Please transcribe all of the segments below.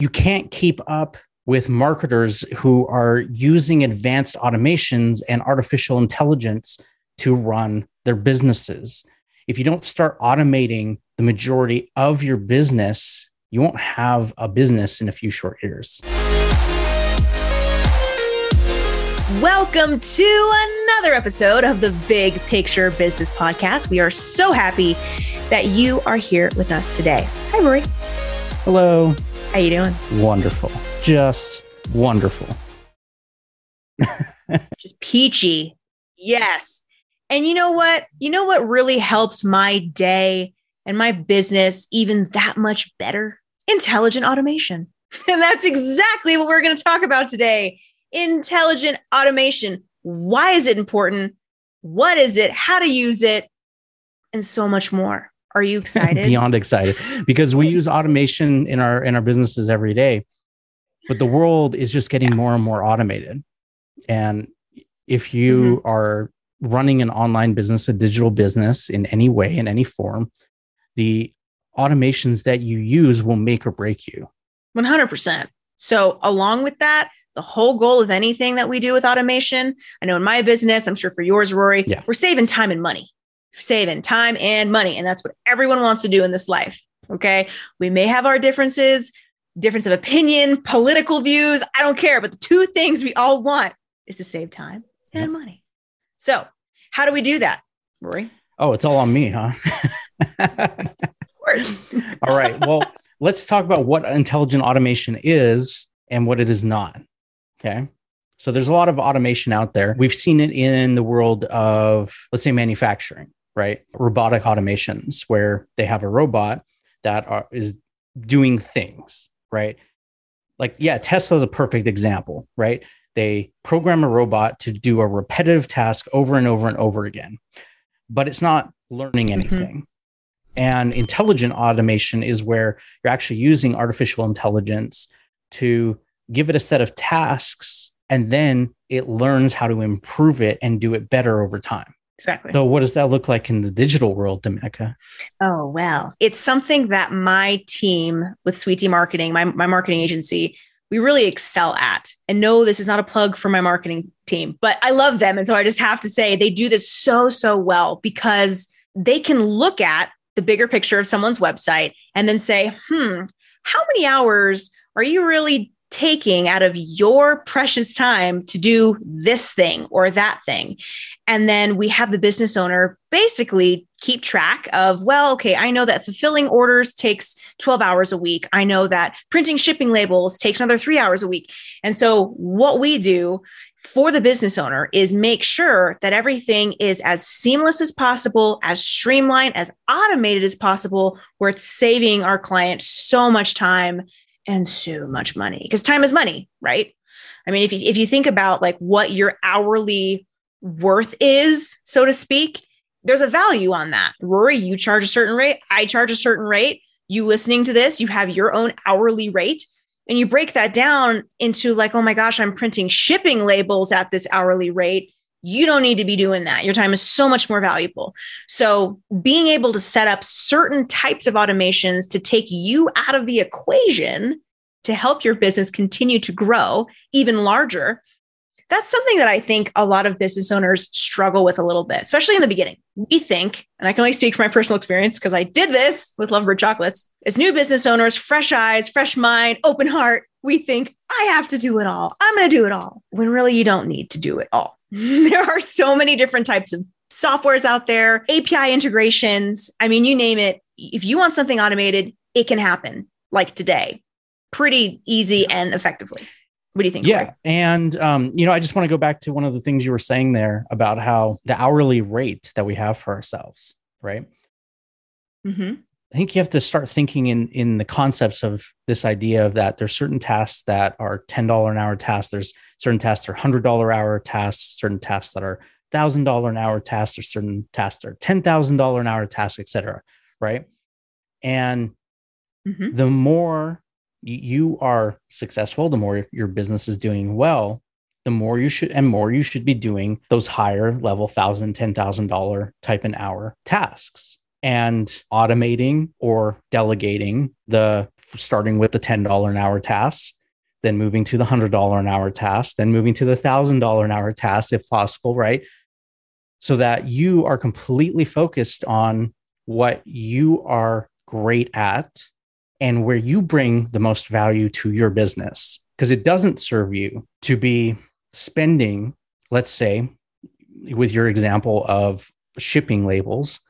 you can't keep up with marketers who are using advanced automations and artificial intelligence to run their businesses. If you don't start automating the majority of your business, you won't have a business in a few short years. Welcome to another episode of the Big Picture Business Podcast. We are so happy that you are here with us today. Hi, Rory. Hello. How you doing? Wonderful. Just wonderful. Just peachy. Yes. And you know what? You know what really helps my day and my business even that much better? Intelligent automation. And that's exactly what we're going to talk about today. Intelligent automation. Why is it important? What is it? How to use it? And so much more. Are you excited? Beyond excited because we use automation in our in our businesses every day. But the world is just getting more and more automated. And if you mm-hmm. are running an online business, a digital business in any way, in any form, the automations that you use will make or break you. 100%. So, along with that, the whole goal of anything that we do with automation, I know in my business, I'm sure for yours, Rory, yeah. we're saving time and money, saving time and money. And that's what everyone wants to do in this life. Okay. We may have our differences, difference of opinion, political views. I don't care. But the two things we all want is to save time and yeah. money. So, how do we do that, Rory? Oh, it's all on me, huh? of course. all right. Well, let's talk about what intelligent automation is and what it is not. Okay. So there's a lot of automation out there. We've seen it in the world of, let's say, manufacturing, right? Robotic automations, where they have a robot that are, is doing things, right? Like, yeah, Tesla's a perfect example, right? They program a robot to do a repetitive task over and over and over again, but it's not learning mm-hmm. anything. Mm-hmm. And intelligent automation is where you're actually using artificial intelligence to give it a set of tasks and then it learns how to improve it and do it better over time. Exactly. So, what does that look like in the digital world, Domenica? Oh, well, it's something that my team with Sweet Tea Marketing, my, my marketing agency, we really excel at. And no, this is not a plug for my marketing team, but I love them. And so I just have to say they do this so, so well because they can look at the bigger picture of someone's website and then say, hmm, how many hours are you really taking out of your precious time to do this thing or that thing. And then we have the business owner basically keep track of, well, okay, I know that fulfilling orders takes 12 hours a week. I know that printing shipping labels takes another three hours a week. And so what we do for the business owner is make sure that everything is as seamless as possible, as streamlined, as automated as possible, where it's saving our client so much time and so much money because time is money, right? I mean, if you, if you think about like what your hourly worth is, so to speak, there's a value on that. Rory, you charge a certain rate, I charge a certain rate. You listening to this, you have your own hourly rate. And you break that down into like, oh my gosh, I'm printing shipping labels at this hourly rate. You don't need to be doing that. Your time is so much more valuable. So, being able to set up certain types of automations to take you out of the equation to help your business continue to grow even larger, that's something that I think a lot of business owners struggle with a little bit, especially in the beginning. We think, and I can only speak from my personal experience because I did this with Lovebird Chocolates, as new business owners, fresh eyes, fresh mind, open heart, we think, I have to do it all. I'm going to do it all. When really you don't need to do it all. there are so many different types of softwares out there, API integrations. I mean, you name it. If you want something automated, it can happen like today, pretty easy and effectively. What do you think? Yeah. Corey? And, um, you know, I just want to go back to one of the things you were saying there about how the hourly rate that we have for ourselves, right? Mm-hmm. I think you have to start thinking in in the concepts of this idea of that there's certain tasks that are ten dollar an hour tasks. There's certain tasks that are hundred dollar hour tasks. Certain tasks that are thousand dollar an hour tasks. Or certain tasks that are ten thousand dollar an hour tasks, etc. Right? And mm-hmm. the more you are successful, the more your business is doing well, the more you should and more you should be doing those higher level thousand, ten thousand dollar type an hour tasks. And automating or delegating the starting with the $10 an hour tasks then moving to the $100 an hour task then moving to the $1000 an hour task if possible right? So that you are completely focused on what you are great at and where you bring the most value to your business because it doesn't serve you to be spending let's say with your example of shipping labels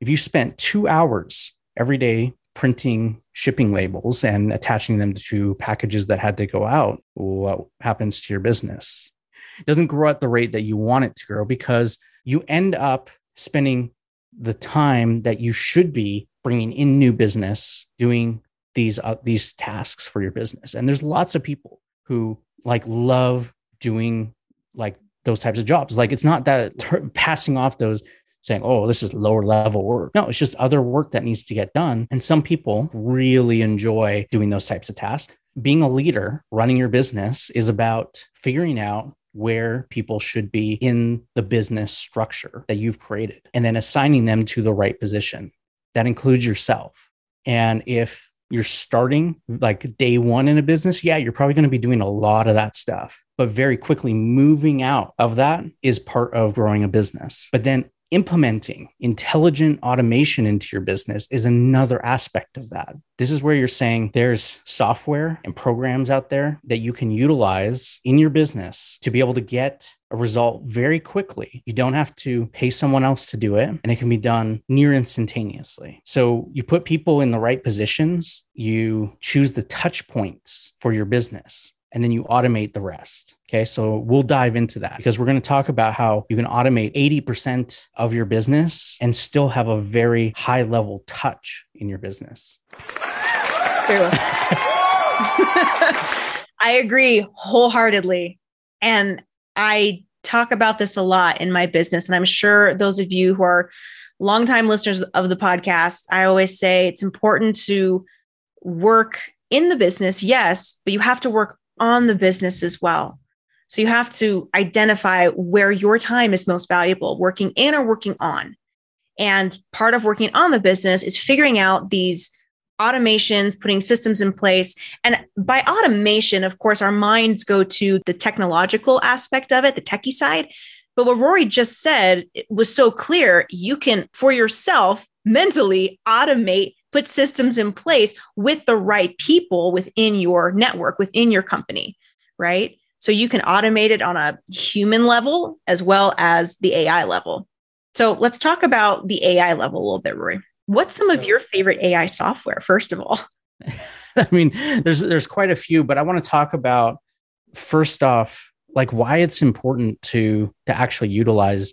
if you spent two hours every day printing shipping labels and attaching them to packages that had to go out, what happens to your business? It doesn't grow at the rate that you want it to grow because you end up spending the time that you should be bringing in new business, doing these uh, these tasks for your business. And there's lots of people who like love doing like those types of jobs. Like it's not that passing off those saying, oh, this is lower level work. No, it's just other work that needs to get done. And some people really enjoy doing those types of tasks. Being a leader, running your business is about figuring out where people should be in the business structure that you've created and then assigning them to the right position. That includes yourself. And if you're starting like day one in a business, yeah, you're probably going to be doing a lot of that stuff. But very quickly moving out of that is part of growing a business. But then implementing intelligent automation into your business is another aspect of that. This is where you're saying there's software and programs out there that you can utilize in your business to be able to get a result very quickly. You don't have to pay someone else to do it, and it can be done near instantaneously. So you put people in the right positions, you choose the touch points for your business and then you automate the rest. Okay. So we'll dive into that because we're going to talk about how you can automate 80% of your business and still have a very high level touch in your business. I agree wholeheartedly. And I talk about this a lot in my business. And I'm sure those of you who are longtime listeners of the podcast, I always say it's important to work in the business, yes, but you have to work on the business as well. So you have to identify where your time is most valuable, working in or working on. And part of working on the business is figuring out these automations, putting systems in place. And by automation, of course, our minds go to the technological aspect of it, the techie side. But what Rory just said was so clear. You can, for yourself, mentally automate put systems in place with the right people within your network, within your company, right? So you can automate it on a human level as well as the AI level. So let's talk about the AI level a little bit, Rory. What's some of your favorite AI software, first of all? I mean, there's there's quite a few, but I want to talk about first off, like why it's important to to actually utilize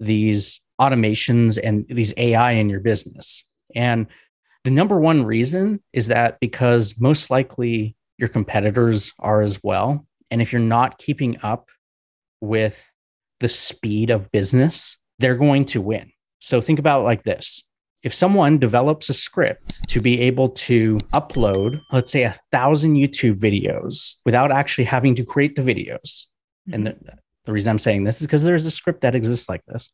these automations and these AI in your business. And the number one reason is that because most likely your competitors are as well. And if you're not keeping up with the speed of business, they're going to win. So think about it like this. If someone develops a script to be able to upload, let's say, a thousand YouTube videos without actually having to create the videos, and the, the reason I'm saying this is because there's a script that exists like this.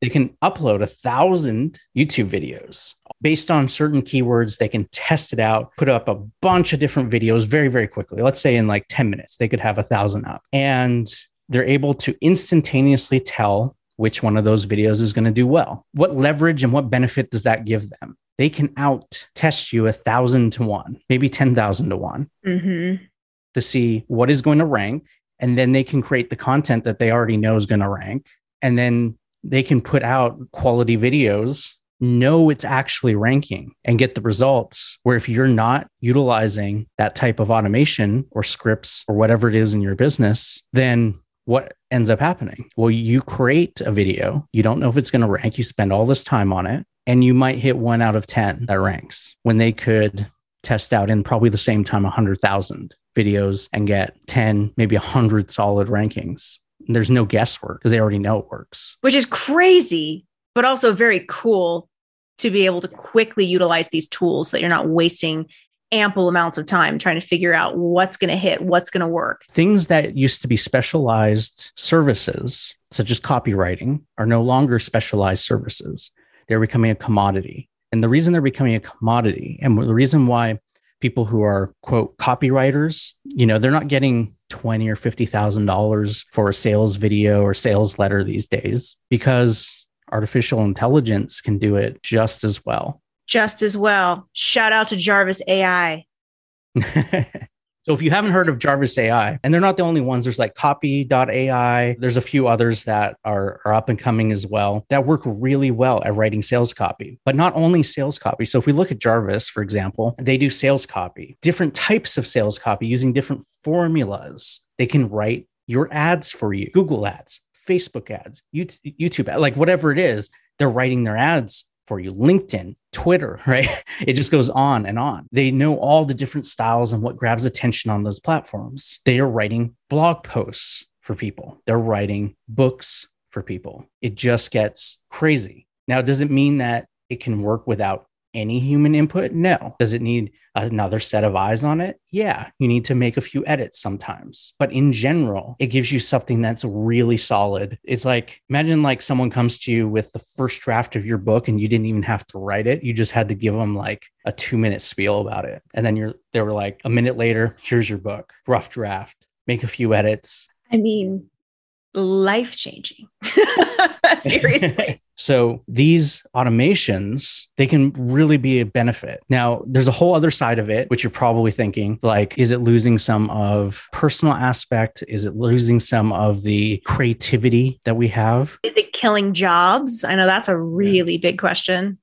They can upload a thousand YouTube videos based on certain keywords. They can test it out, put up a bunch of different videos very, very quickly. Let's say in like 10 minutes, they could have a thousand up and they're able to instantaneously tell which one of those videos is going to do well. What leverage and what benefit does that give them? They can out test you a thousand to one, maybe 10,000 to one mm-hmm. to see what is going to rank. And then they can create the content that they already know is going to rank. And then they can put out quality videos know it's actually ranking and get the results. Where if you're not utilizing that type of automation or scripts or whatever it is in your business, then what ends up happening? Well, you create a video, you don't know if it's going to rank, you spend all this time on it, and you might hit one out of 10 that ranks when they could test out in probably the same time 100,000 videos and get 10, maybe 100 solid rankings there's no guesswork because they already know it works. Which is crazy, but also very cool to be able to quickly utilize these tools so that you're not wasting ample amounts of time trying to figure out what's going to hit, what's going to work. Things that used to be specialized services, such as copywriting, are no longer specialized services. they're becoming a commodity. And the reason they're becoming a commodity and the reason why people who are quote copywriters, you know, they're not getting 20 or $50,000 for a sales video or sales letter these days because artificial intelligence can do it just as well. Just as well. Shout out to Jarvis AI. So if you haven't heard of Jarvis AI, and they're not the only ones, there's like copy.ai. There's a few others that are, are up and coming as well that work really well at writing sales copy, but not only sales copy. So if we look at Jarvis, for example, they do sales copy, different types of sales copy using different formulas. They can write your ads for you, Google ads, Facebook ads, YouTube, like whatever it is, they're writing their ads for you. Linkedin twitter right? It just goes on and on. They know all the different styles and what grabs attention on those platforms. They are writing blog posts for people. They're writing books for people. It just gets crazy. Now does it mean that it can work without any human input? No. Does it need another set of eyes on it? Yeah, you need to make a few edits sometimes. But in general, it gives you something that's really solid. It's like imagine like someone comes to you with the first draft of your book and you didn't even have to write it. You just had to give them like a 2-minute spiel about it. And then you're they were like a minute later, here's your book. Rough draft. Make a few edits. I mean, life changing. Seriously. so these automations, they can really be a benefit. Now, there's a whole other side of it, which you're probably thinking like, is it losing some of personal aspect? Is it losing some of the creativity that we have? Is it killing jobs? I know that's a really yeah. big question.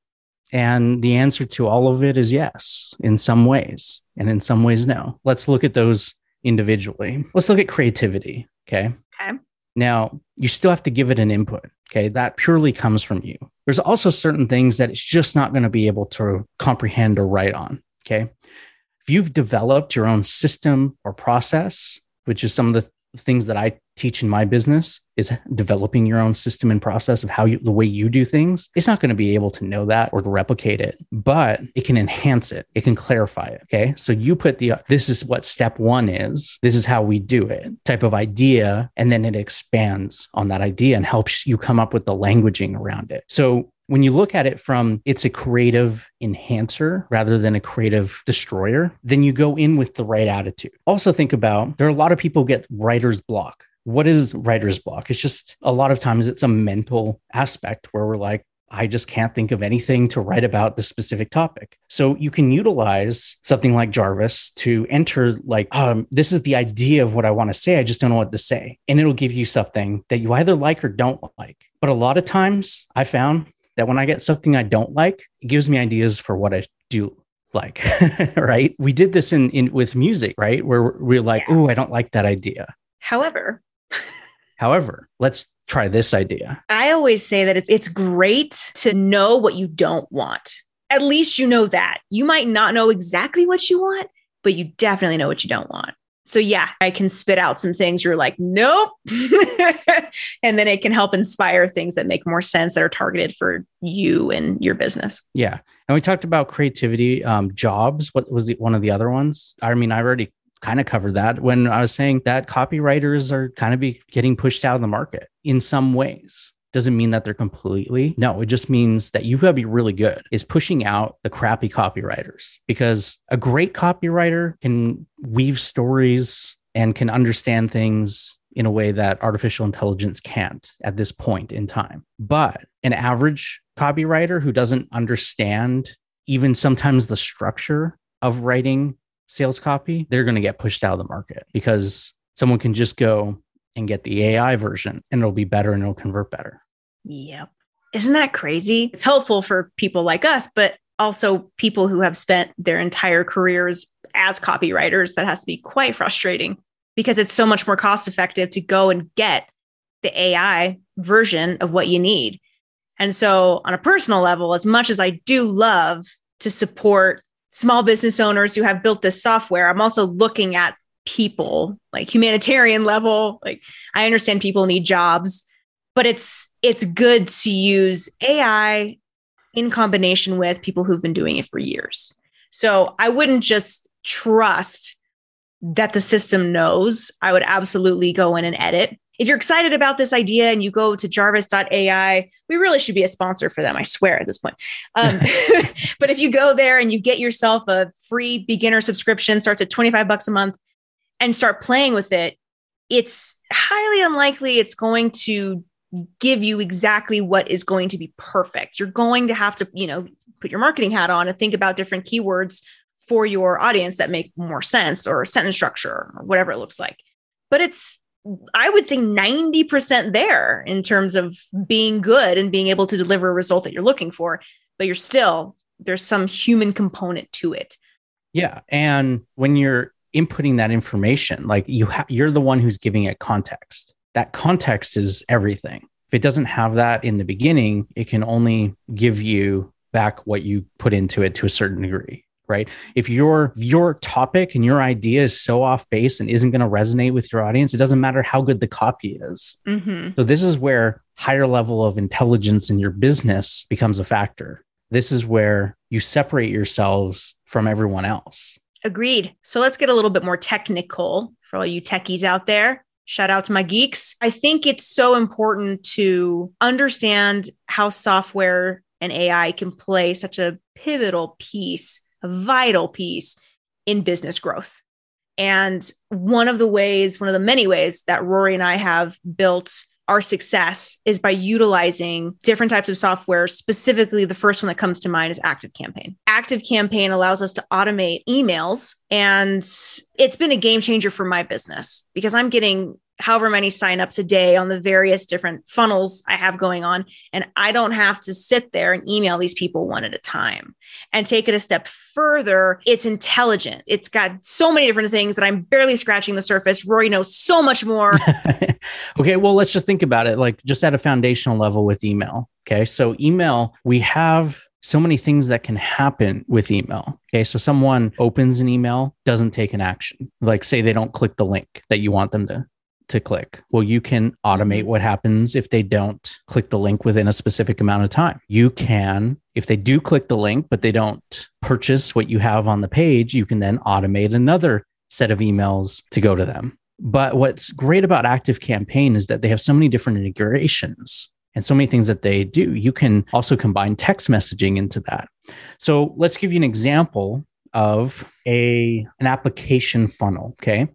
And the answer to all of it is yes, in some ways, and in some ways, no. Let's look at those individually. Let's look at creativity. Okay. Okay. Now, you still have to give it an input. Okay. That purely comes from you. There's also certain things that it's just not going to be able to comprehend or write on. Okay. If you've developed your own system or process, which is some of the things that I teach in my business is developing your own system and process of how you the way you do things it's not going to be able to know that or to replicate it but it can enhance it it can clarify it okay so you put the this is what step 1 is this is how we do it type of idea and then it expands on that idea and helps you come up with the languaging around it so when you look at it from it's a creative enhancer rather than a creative destroyer, then you go in with the right attitude. Also, think about there are a lot of people get writer's block. What is writer's block? It's just a lot of times it's a mental aspect where we're like, I just can't think of anything to write about the specific topic. So you can utilize something like Jarvis to enter, like, um, this is the idea of what I want to say. I just don't know what to say. And it'll give you something that you either like or don't like. But a lot of times I found that when I get something I don't like, it gives me ideas for what I do like. right. We did this in, in with music, right? Where we're like, oh, I don't like that idea. However, however, let's try this idea. I always say that it's it's great to know what you don't want. At least you know that. You might not know exactly what you want, but you definitely know what you don't want so yeah, I can spit out some things you're like, nope. and then it can help inspire things that make more sense that are targeted for you and your business. Yeah. And we talked about creativity, um, jobs. What was the, one of the other ones? I mean, I already kind of covered that when I was saying that copywriters are kind of be getting pushed out of the market in some ways doesn't mean that they're completely. No, it just means that you've got to be really good is pushing out the crappy copywriters because a great copywriter can weave stories and can understand things in a way that artificial intelligence can't at this point in time. But an average copywriter who doesn't understand even sometimes the structure of writing sales copy, they're going to get pushed out of the market because someone can just go and get the AI version and it'll be better and it'll convert better. Yep. Isn't that crazy? It's helpful for people like us, but also people who have spent their entire careers as copywriters. That has to be quite frustrating because it's so much more cost effective to go and get the AI version of what you need. And so, on a personal level, as much as I do love to support small business owners who have built this software, I'm also looking at people like humanitarian level. Like, I understand people need jobs but it's it's good to use AI in combination with people who've been doing it for years. So I wouldn't just trust that the system knows. I would absolutely go in and edit if you're excited about this idea and you go to jarvis.ai, we really should be a sponsor for them, I swear at this point. Um, but if you go there and you get yourself a free beginner subscription, starts at 25 bucks a month, and start playing with it, it's highly unlikely it's going to give you exactly what is going to be perfect. You're going to have to, you know, put your marketing hat on and think about different keywords for your audience that make more sense or sentence structure or whatever it looks like. But it's I would say 90% there in terms of being good and being able to deliver a result that you're looking for, but you're still, there's some human component to it. Yeah. And when you're inputting that information, like you have, you're the one who's giving it context. That context is everything. If it doesn't have that in the beginning, it can only give you back what you put into it to a certain degree right? If your your topic and your idea is so off base and isn't going to resonate with your audience, it doesn't matter how good the copy is. Mm-hmm. So this is where higher level of intelligence in your business becomes a factor. This is where you separate yourselves from everyone else. Agreed. So let's get a little bit more technical for all you techies out there. Shout out to my geeks. I think it's so important to understand how software and AI can play such a pivotal piece a vital piece in business growth. And one of the ways, one of the many ways that Rory and I have built our success is by utilizing different types of software. Specifically, the first one that comes to mind is ActiveCampaign. Active Campaign allows us to automate emails, and it's been a game changer for my business because I'm getting however many signups a day on the various different funnels I have going on. And I don't have to sit there and email these people one at a time. And take it a step further, it's intelligent. It's got so many different things that I'm barely scratching the surface. Rory knows so much more. okay, well, let's just think about it like just at a foundational level with email. Okay, so email, we have so many things that can happen with email. Okay. So someone opens an email, doesn't take an action. Like say they don't click the link that you want them to to click. Well, you can automate mm-hmm. what happens if they don't click the link within a specific amount of time. You can, if they do click the link, but they don't purchase what you have on the page, you can then automate another set of emails to go to them. But what's great about ActiveCampaign is that they have so many different integrations and so many things that they do. You can also combine text messaging into that. So let's give you an example of a an application funnel, okay?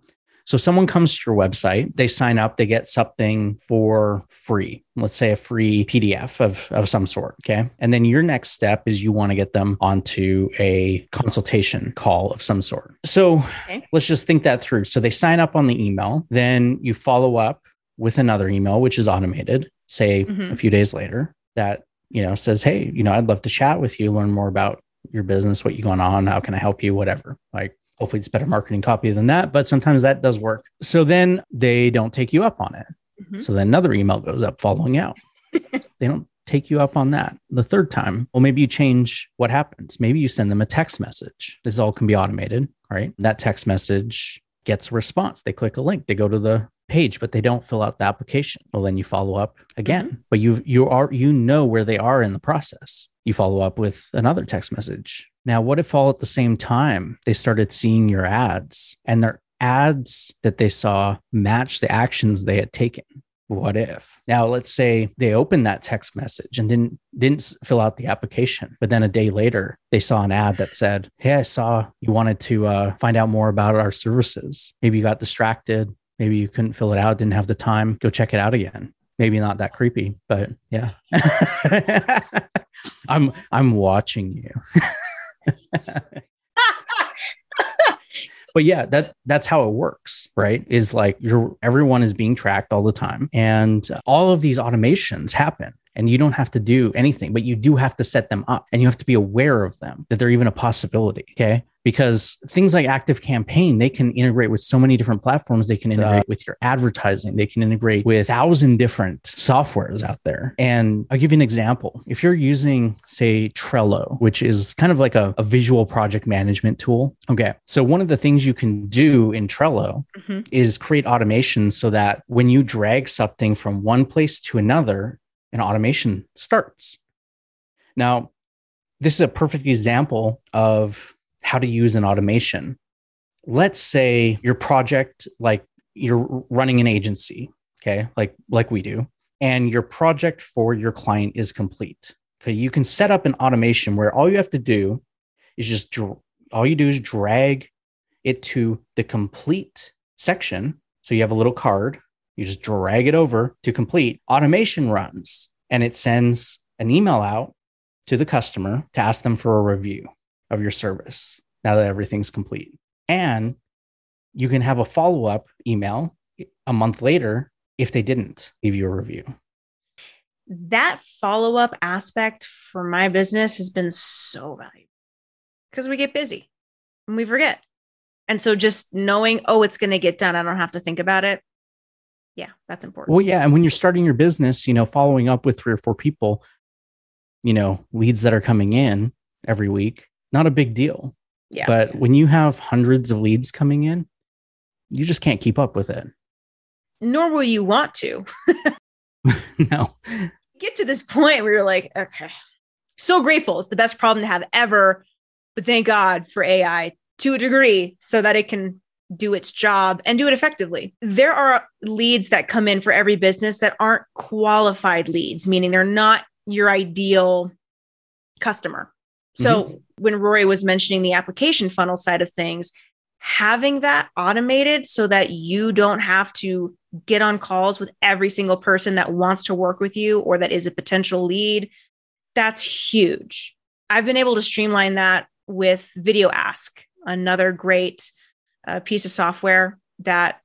So someone comes to your website, they sign up, they get something for free. Let's say a free PDF of, of some sort. Okay. And then your next step is you want to get them onto a consultation call of some sort. So okay. let's just think that through. So they sign up on the email, then you follow up with another email, which is automated, say mm-hmm. a few days later, that you know says, Hey, you know, I'd love to chat with you, learn more about your business, what you going on, how can I help you, whatever. Like Hopefully, it's better marketing copy than that, but sometimes that does work. So then they don't take you up on it. Mm-hmm. So then another email goes up following out. they don't take you up on that the third time. Well, maybe you change what happens. Maybe you send them a text message. This all can be automated, right? That text message gets a response. They click a link, they go to the page, but they don't fill out the application. Well, then you follow up again, mm-hmm. but you you are you know where they are in the process. You follow up with another text message. Now, what if all at the same time they started seeing your ads and their ads that they saw match the actions they had taken? What if? Now, let's say they opened that text message and didn't didn't fill out the application, but then a day later they saw an ad that said, "Hey, I saw you wanted to uh, find out more about our services. Maybe you got distracted, maybe you couldn't fill it out, didn't have the time. Go check it out again. Maybe not that creepy, but yeah. I'm I'm watching you. but yeah that that's how it works right is like you're everyone is being tracked all the time and all of these automations happen and you don't have to do anything, but you do have to set them up and you have to be aware of them that they're even a possibility. Okay. Because things like ActiveCampaign, they can integrate with so many different platforms. They can integrate uh, with your advertising. They can integrate with a thousand different softwares out there. And I'll give you an example. If you're using, say, Trello, which is kind of like a, a visual project management tool. Okay. So one of the things you can do in Trello mm-hmm. is create automations so that when you drag something from one place to another, an automation starts. Now, this is a perfect example of how to use an automation. Let's say your project, like you're running an agency, okay, like like we do, and your project for your client is complete. Okay, you can set up an automation where all you have to do is just dr- all you do is drag it to the complete section. So you have a little card, you just drag it over to complete. Automation runs and it sends an email out to the customer to ask them for a review of your service now that everything's complete. And you can have a follow up email a month later if they didn't give you a review. That follow up aspect for my business has been so valuable because we get busy and we forget. And so just knowing, oh, it's going to get done, I don't have to think about it. Yeah, that's important. Well, yeah. And when you're starting your business, you know, following up with three or four people, you know, leads that are coming in every week, not a big deal. Yeah. But when you have hundreds of leads coming in, you just can't keep up with it. Nor will you want to. no. Get to this point where you're like, okay, so grateful. It's the best problem to have ever. But thank God for AI to a degree so that it can do its job and do it effectively. There are leads that come in for every business that aren't qualified leads, meaning they're not your ideal customer. So mm-hmm. When Rory was mentioning the application funnel side of things, having that automated so that you don't have to get on calls with every single person that wants to work with you or that is a potential lead, that's huge. I've been able to streamline that with VideoAsk, another great uh, piece of software that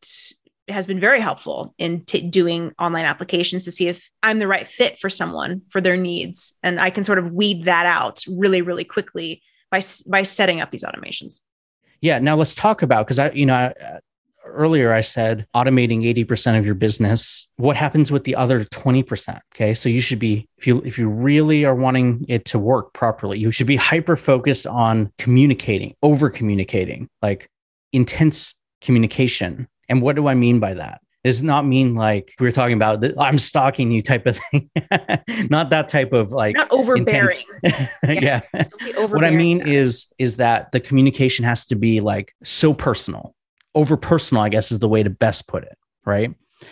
has been very helpful in t- doing online applications to see if I'm the right fit for someone for their needs, and I can sort of weed that out really, really quickly by by setting up these automations. Yeah. Now let's talk about because I, you know, I, uh, earlier I said automating 80% of your business. What happens with the other 20%? Okay. So you should be, if you if you really are wanting it to work properly, you should be hyper focused on communicating, over communicating, like intense communication and what do I mean by that? It does not mean like we were talking about the, I'm stalking you type of thing. not that type of like not overbearing. yeah. yeah. Overbearing. What I mean is is that the communication has to be like so personal. Over personal, I guess is the way to best put it, right?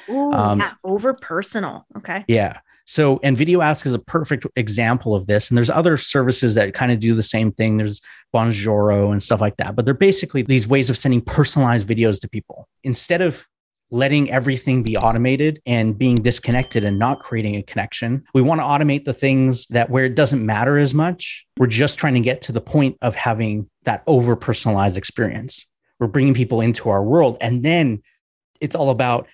Ooh, um, yeah, over personal. Okay. Yeah. So, and VideoAsk is a perfect example of this. And there's other services that kind of do the same thing. There's Bonjoro and stuff like that. But they're basically these ways of sending personalized videos to people. Instead of letting everything be automated and being disconnected and not creating a connection. We want to automate the things that where it doesn't matter as much. We're just trying to get to the point of having that over personalized experience. We're bringing people into our world. And then it's all about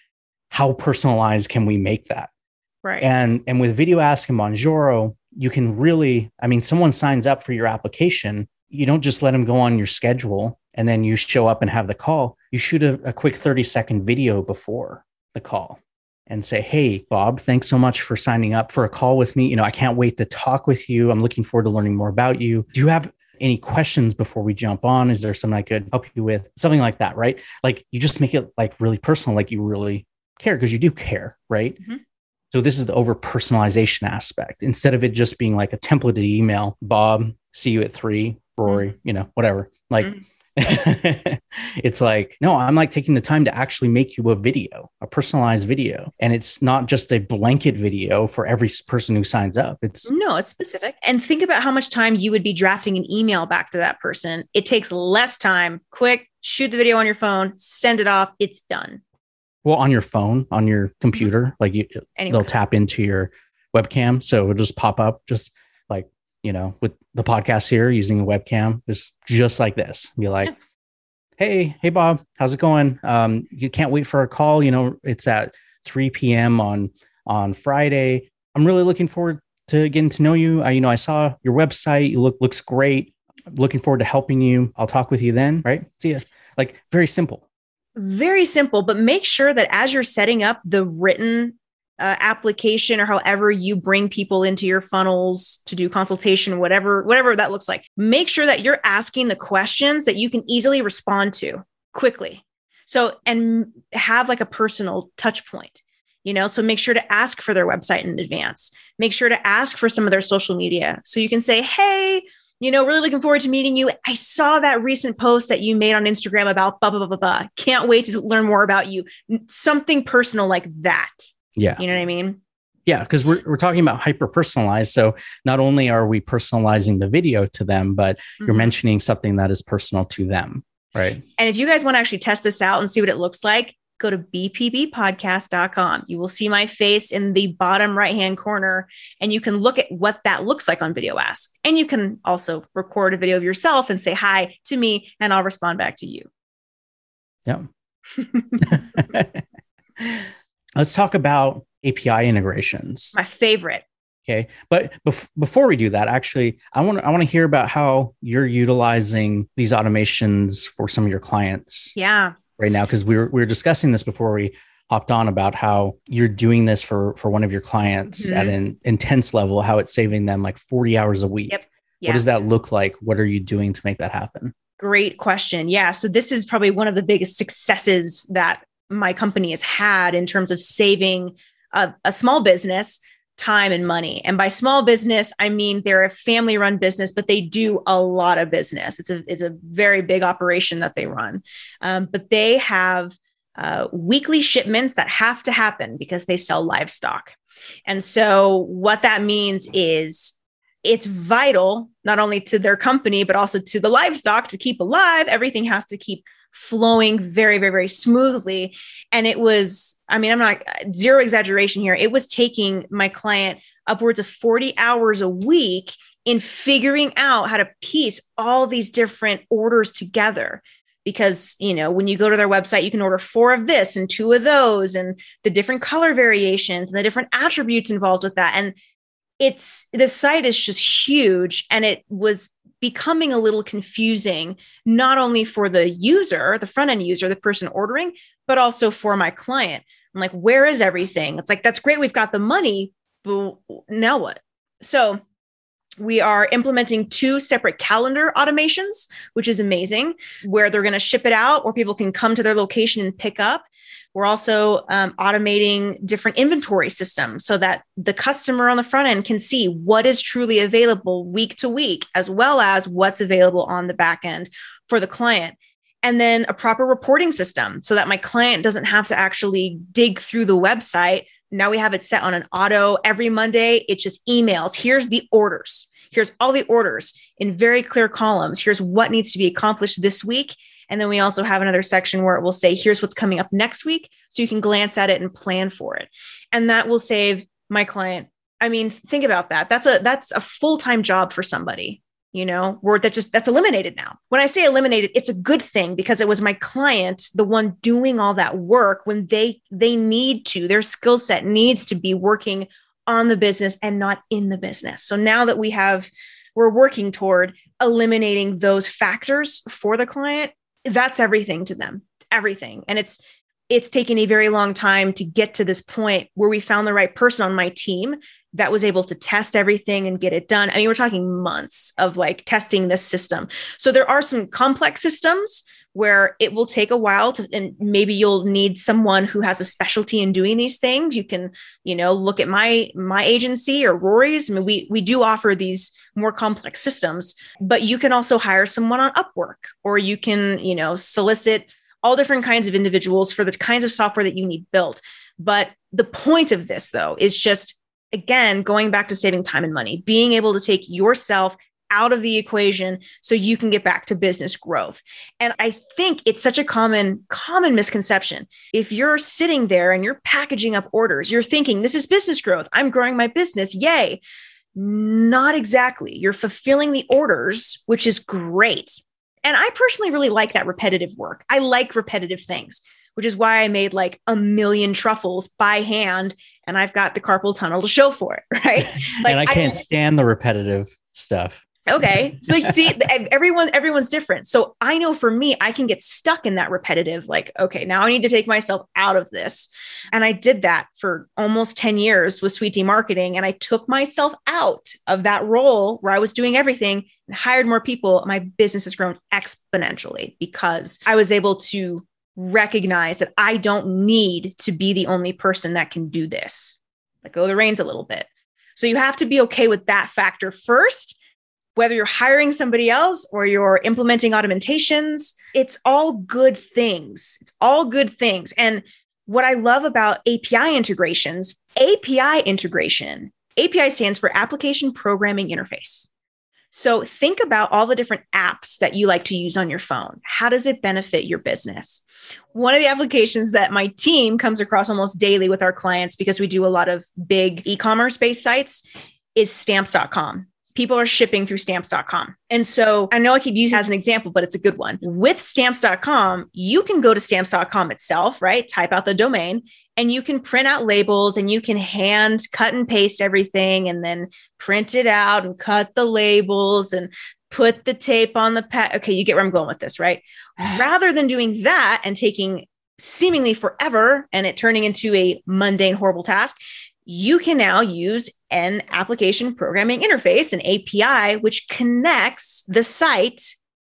how personalized can we make that? Right. And and with VideoAsk and Bonjoro, you can really, I mean, someone signs up for your application, you don't just let them go on your schedule and then you show up and have the call. You shoot a, a quick 30 second video before the call and say, Hey, Bob, thanks so much for signing up for a call with me. You know, I can't wait to talk with you. I'm looking forward to learning more about you. Do you have any questions before we jump on? Is there something I could help you with? Something like that, right? Like you just make it like really personal, like you really care because you do care, right? Mm-hmm. So this is the over personalization aspect. Instead of it just being like a templated email, Bob, see you at three, Rory, mm-hmm. you know, whatever. Like mm-hmm. it's like, no, I'm like taking the time to actually make you a video, a personalized video. And it's not just a blanket video for every person who signs up. It's no, it's specific. And think about how much time you would be drafting an email back to that person. It takes less time, quick, shoot the video on your phone, send it off, it's done well on your phone on your computer like you Anywhere. they'll tap into your webcam. So it'll just pop up just like you know with the podcast here using a webcam just just like this. Be like yeah. hey hey bob how's it going? Um you can't wait for a call. You know it's at 3 p.m on on friday. I'm really looking forward to getting to know you. I, you know i saw your website. You look looks great. Looking forward to helping you. I'll talk with you then. Right? See you like very simple very simple, but make sure that as you're setting up the written uh, application or however you bring people into your funnels to do consultation whatever whatever that looks like make sure that you're asking the questions that you can easily respond to quickly. So and have like a personal touch point you know? So make sure to ask for their website in advance. Make sure to ask for some of their social media. So you can say hey you know, really looking forward to meeting you. I saw that recent post that you made on Instagram about blah, blah, blah, blah, blah. Can't wait to learn more about you. Something personal like that. Yeah. You know what I mean? Yeah, because we're, we're talking about hyper personalized. So not only are we personalizing the video to them, but mm-hmm. you're mentioning something that is personal to them. Right. And if you guys want to actually test this out and see what it looks like, go to bpbpodcast.com. You will see my face in the bottom right hand corner, and you can look at what that looks like on VideoAsk. And you can also record a video of yourself and say hi to me, and I'll respond back to you. Yeah. Let's talk about API integrations. My favorite. Okay, but bef- before we do that, actually, I want I want to hear about how you're utilizing these automations for some of your clients. Yeah. Right now, because we were we were discussing this before we hopped on about how you're doing this for for one of your clients mm-hmm. at an intense level, how it's saving them like 40 hours a week. Yep. Yeah. What does that look like? What are you doing to make that happen? Great question. Yeah. So this is probably one of the biggest successes that my company has had in terms of saving a, a small business time and money. And by small business, I mean they're a family run business, but they do a lot of business. It's a, it's a very big operation that they run. Um, but they have uh, weekly shipments that have to happen because they sell livestock. And so what that means is it's vital not only to their company, but also to the livestock to keep alive. Everything has to keep flowing very, very, very smoothly. And it was, I mean, I'm not zero exaggeration here. It was taking my client upwards of 40 hours a week in figuring out how to piece all these different orders together because you know when you go to their website you can order four of this and two of those and the different color variations and the different attributes involved with that and it's the site is just huge and it was becoming a little confusing, not only for the user, the front end user, the person ordering, but also for my client. I'm like, where is everything? It's like, that's great. We've got the money, but now what? So we are implementing two separate calendar automations, which is amazing, where they're going to ship it out or people can come to their location and pick up. We're also um, automating different inventory systems so that the customer on the front end can see what is truly available week to week, as well as what's available on the back end for the client. And then a proper reporting system so that my client doesn't have to actually dig through the website. Now we have it set on an auto every Monday. It just emails. Here's the orders. Here's all the orders in very clear columns. Here's what needs to be accomplished this week. And then we also have another section where it will say, here's what's coming up next week. So you can glance at it and plan for it. And that will save my client. I mean, think about that. That's a that's a full-time job for somebody, you know, where that just that's eliminated now. When I say eliminated, it's a good thing because it was my client, the one doing all that work when they they need to, their skill set needs to be working on the business and not in the business. So now that we have we're working toward eliminating those factors for the client that's everything to them everything and it's it's taken a very long time to get to this point where we found the right person on my team that was able to test everything and get it done. I mean, we're talking months of like testing this system. So there are some complex systems where it will take a while to, and maybe you'll need someone who has a specialty in doing these things. You can, you know, look at my my agency or Rory's. I mean, we we do offer these more complex systems, but you can also hire someone on Upwork or you can, you know, solicit all different kinds of individuals for the kinds of software that you need built. But the point of this, though, is just again going back to saving time and money, being able to take yourself out of the equation so you can get back to business growth. And I think it's such a common common misconception. If you're sitting there and you're packaging up orders, you're thinking this is business growth. I'm growing my business. Yay. Not exactly. You're fulfilling the orders, which is great. And I personally really like that repetitive work. I like repetitive things, which is why I made like a million truffles by hand and I've got the carpal tunnel to show for it, right? Like, and I can't I, stand the repetitive stuff okay. So you see everyone everyone's different. So i know for me i can get stuck in that repetitive like okay now i need to take myself out of this. And i did that for almost 10 years with sweet tea marketing and i took myself out of that role where i was doing everything and hired more people. My business has grown exponentially because i was able to recognize that i don't need to be the only person that can do this. Let go of the reins a little bit. So you have to be okay with that factor first whether you're hiring somebody else or you're implementing automentations, it's all good things. It's all good things. And what I love about API integrations, API integration, API stands for Application Programming Interface. So think about all the different apps that you like to use on your phone. How does it benefit your business? One of the applications that my team comes across almost daily with our clients because we do a lot of big e commerce based sites is stamps.com. People are shipping through stamps.com. And so I know I keep using it as an example, but it's a good one. With stamps.com, you can go to stamps.com itself, right? Type out the domain and you can print out labels and you can hand cut and paste everything and then print it out and cut the labels and put the tape on the pad. Okay, you get where I'm going with this, right? Rather than doing that and taking seemingly forever and it turning into a mundane, horrible task, you can now use an application programming interface, an API, which connects the site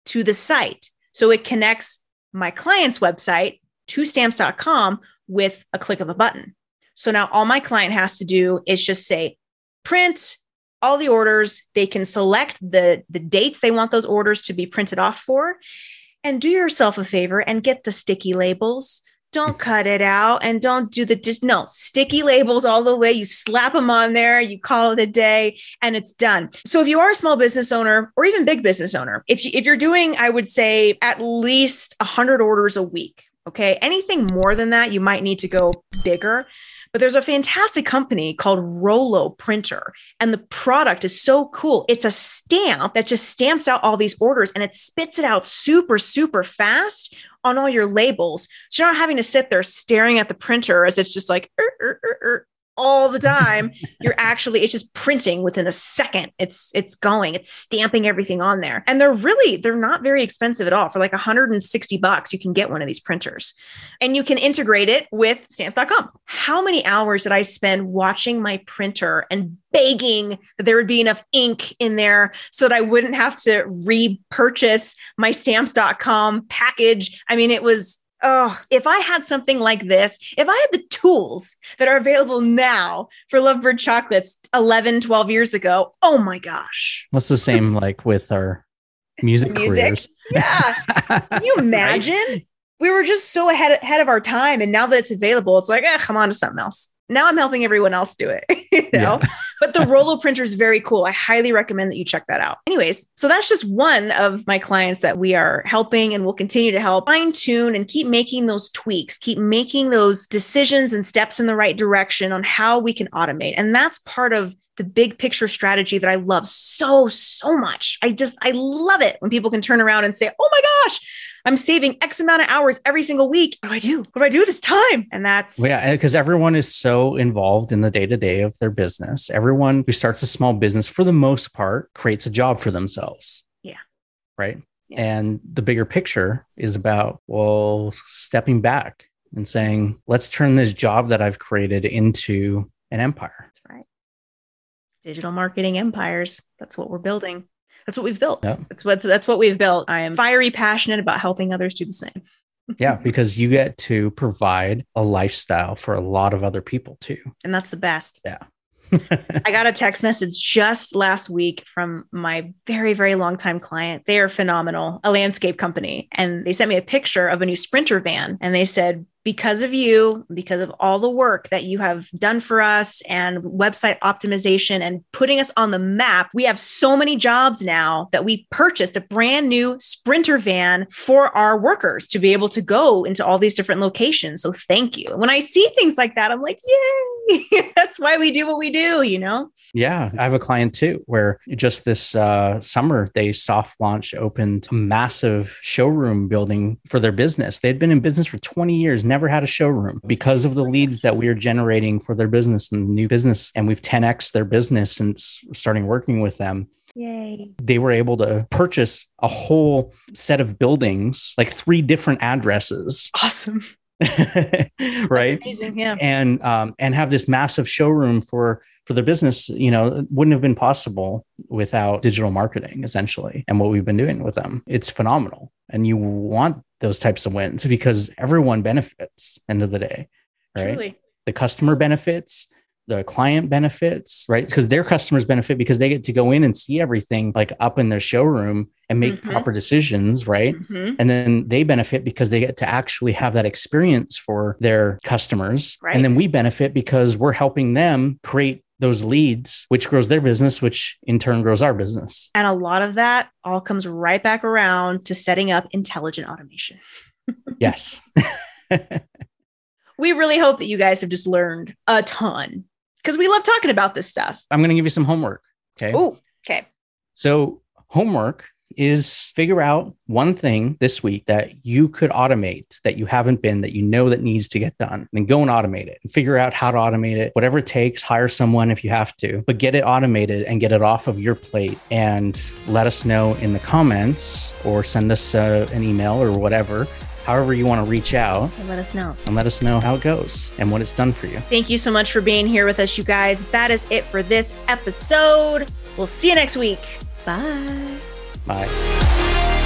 to the site. So it connects my client's website to stamps.com with a click of a button. So now all my client has to do is just say print all the orders. They can select the, the dates they want those orders to be printed off for. And do yourself a favor and get the sticky labels don't cut it out and don't do the just no sticky labels all the way. You slap them on there, you call it a day, and it's done. So if you are a small business owner or even big business owner, if you, if you're doing, I would say at least 100 orders a week. Okay, anything more than that, you might need to go bigger. But there's a fantastic company called Rollo Printer, and the product is so cool. It's a stamp that just stamps out all these orders and it spits it out super, super fast on all your labels. So you're not having to sit there staring at the printer as it's just like, er, er, er, all the time. You're actually it's just printing within a second. It's it's going it's stamping everything on there. And they're really they're not very expensive at all. For like 160 bucks you can get one of these printers. And you can integrate it with stamps.com how many hours did i spend watching my printer and begging that there would be enough ink in there so that i wouldn't have to repurchase my stamps.com package? I mean it was oh, if I had something like this, if I had the tools that are available now for Lovebird chocolates 11, 12 years ago, oh my gosh. What's the same like with our music, music? careers? Yeah. Can you imagine? right? We were just so ahead, ahead of our time. And now that it's available, it's like, eh, come on to something else now I'm helping everyone else do it, you know? Yeah. but the Rollo printer is very cool. I highly recommend that you check that out. Anyways, so that's just one of my clients that we are helping and will continue to help fine tune and keep making those tweaks, keep making those decisions and steps in the right direction on how we can automate. And that's part of the big picture strategy that I love so, so much. I just, I love it when people can turn around and say, oh my gosh, I'm saving X amount of hours every single week. What do I do? What do I do with this time? And that's well, yeah, because everyone is so involved in the day to day of their business. Everyone who starts a small business, for the most part, creates a job for themselves. Yeah. Right. Yeah. And the bigger picture is about, well, stepping back and saying, let's turn this job that I've created into an empire. That's right. Digital marketing empires. That's what we're building. That's what we've built. Yep. That's what that's what we've built. I am fiery passionate about helping others do the same. yeah, because you get to provide a lifestyle for a lot of other people too. And that's the best. Yeah. I got a text message just last week from my very, very long time client. They are phenomenal, a landscape company. And they sent me a picture of a new Sprinter van. And they said, because of you, because of all the work that you have done for us and website optimization and putting us on the map, we have so many jobs now that we purchased a brand new Sprinter van for our workers to be able to go into all these different locations. So thank you. When I see things like that, I'm like, yay, that's why we do what we do, you know? Yeah. I have a client too where just this uh, summer they soft launch opened a massive showroom building for their business. They'd been in business for 20 years never had a showroom because of the leads that we are generating for their business and new business. And we've 10x their business since starting working with them. Yay. They were able to purchase a whole set of buildings, like three different addresses. Awesome. right. Amazing, Yeah. And um, and have this massive showroom for for their business, you know, wouldn't have been possible without digital marketing essentially and what we've been doing with them. It's phenomenal. And you want those types of wins because everyone benefits end of the day right Truly. the customer benefits the client benefits, right? Because their customers benefit because they get to go in and see everything like up in their showroom and make Mhm. proper decisions, right? Mhm. And then they benefit because they get to actually have that experience for their customers. Right. And then we benefit because we're helping them create those leads, which grows their business, which in turn grows our business. And a lot of that all comes right back around to setting up intelligent automation. Yes. We really hope that you guys have just learned a ton because we love talking about this stuff. I'm going to give you some homework. Okay. Oh, okay. So, homework is figure out one thing this week that you could automate that you haven't been that you know that needs to get done. Then go and automate it and figure out how to automate it, whatever it takes, hire someone if you have to, but get it automated and get it off of your plate and let us know in the comments or send us uh, an email or whatever, however you want to reach out And let us know. and let us know how it goes and what it's done for you. Thank you so much for being here with us, you guys. That is it for this episode. We'll see you next week. Bye. Bye.